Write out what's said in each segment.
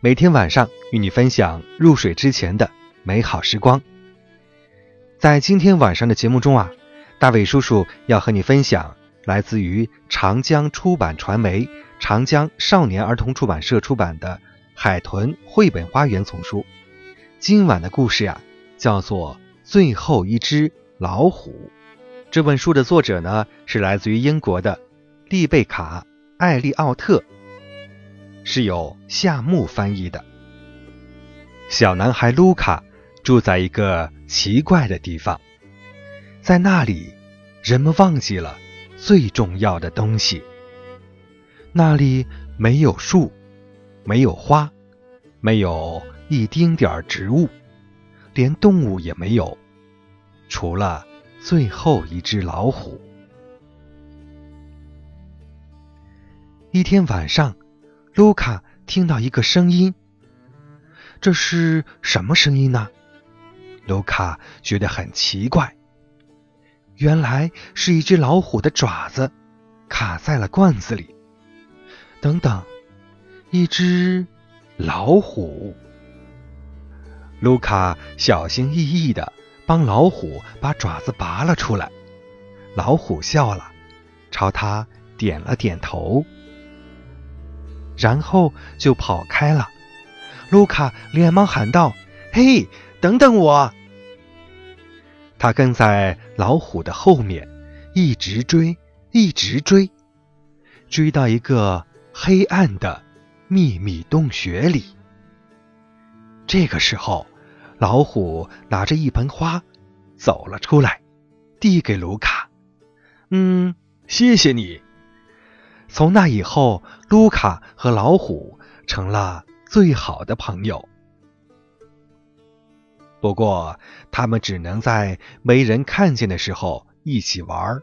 每天晚上与你分享入睡之前的美好时光。在今天晚上的节目中啊，大伟叔叔要和你分享来自于长江出版传媒、长江少年儿童出版社出版的《海豚绘本花园》丛书。今晚的故事呀，叫做《最后一只老虎》。这本书的作者呢，是来自于英国的丽贝卡·艾利奥特。是由夏木翻译的。小男孩卢卡住在一个奇怪的地方，在那里，人们忘记了最重要的东西。那里没有树，没有花，没有一丁点儿植物，连动物也没有，除了最后一只老虎。一天晚上。卢卡听到一个声音，这是什么声音呢？卢卡觉得很奇怪。原来是一只老虎的爪子卡在了罐子里。等等，一只老虎。卢卡小心翼翼的帮老虎把爪子拔了出来。老虎笑了，朝他点了点头。然后就跑开了。卢卡连忙喊道：“嘿，等等我！”他跟在老虎的后面，一直追，一直追，追到一个黑暗的秘密洞穴里。这个时候，老虎拿着一盆花走了出来，递给卢卡：“嗯，谢谢你。”从那以后，卢卡和老虎成了最好的朋友。不过，他们只能在没人看见的时候一起玩，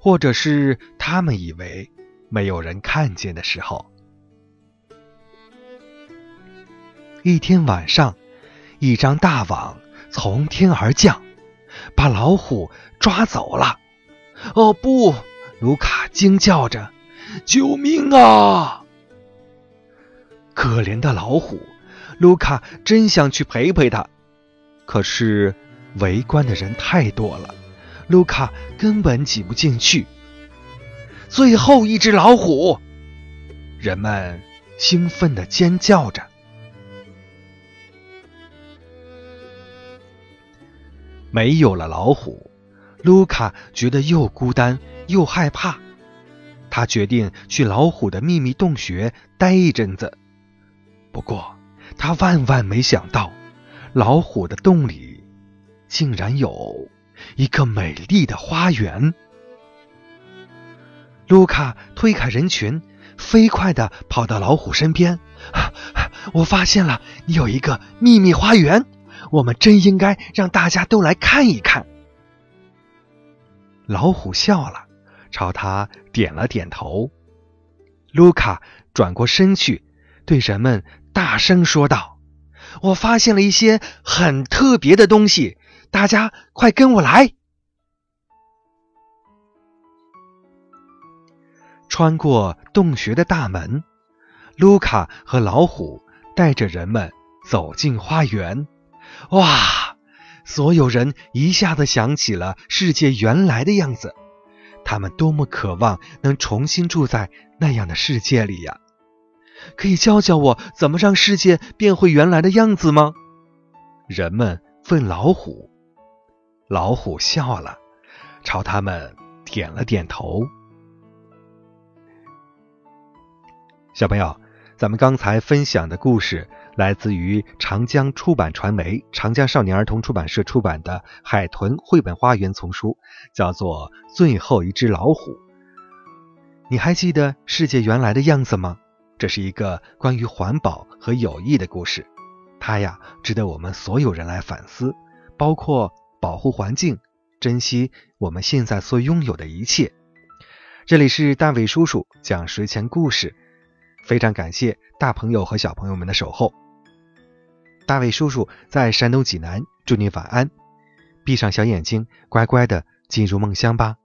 或者是他们以为没有人看见的时候。一天晚上，一张大网从天而降，把老虎抓走了。哦不！卢卡惊叫着。救命啊！可怜的老虎，卢卡真想去陪陪他，可是围观的人太多了，卢卡根本挤不进去。最后一只老虎，人们兴奋的尖叫着。没有了老虎，卢卡觉得又孤单又害怕。他决定去老虎的秘密洞穴待一阵子，不过他万万没想到，老虎的洞里竟然有一个美丽的花园。卢卡推开人群，飞快的跑到老虎身边：“我发现了，你有一个秘密花园，我们真应该让大家都来看一看。”老虎笑了。朝他点了点头，卢卡转过身去，对人们大声说道：“我发现了一些很特别的东西，大家快跟我来！”穿过洞穴的大门，卢卡和老虎带着人们走进花园。哇！所有人一下子想起了世界原来的样子。他们多么渴望能重新住在那样的世界里呀！可以教教我怎么让世界变回原来的样子吗？人们问老虎。老虎笑了，朝他们点了点头。小朋友，咱们刚才分享的故事。来自于长江出版传媒长江少年儿童出版社出版的海豚绘本花园丛书叫做最后一只老虎。你还记得世界原来的样子吗？这是一个关于环保和友谊的故事。它呀值得我们所有人来反思包括保护环境珍惜我们现在所拥有的一切。这里是大伟叔叔讲睡前故事非常感谢大朋友和小朋友们的守候。大卫叔叔在山东济南祝您晚安。闭上小眼睛乖乖的进入梦乡吧。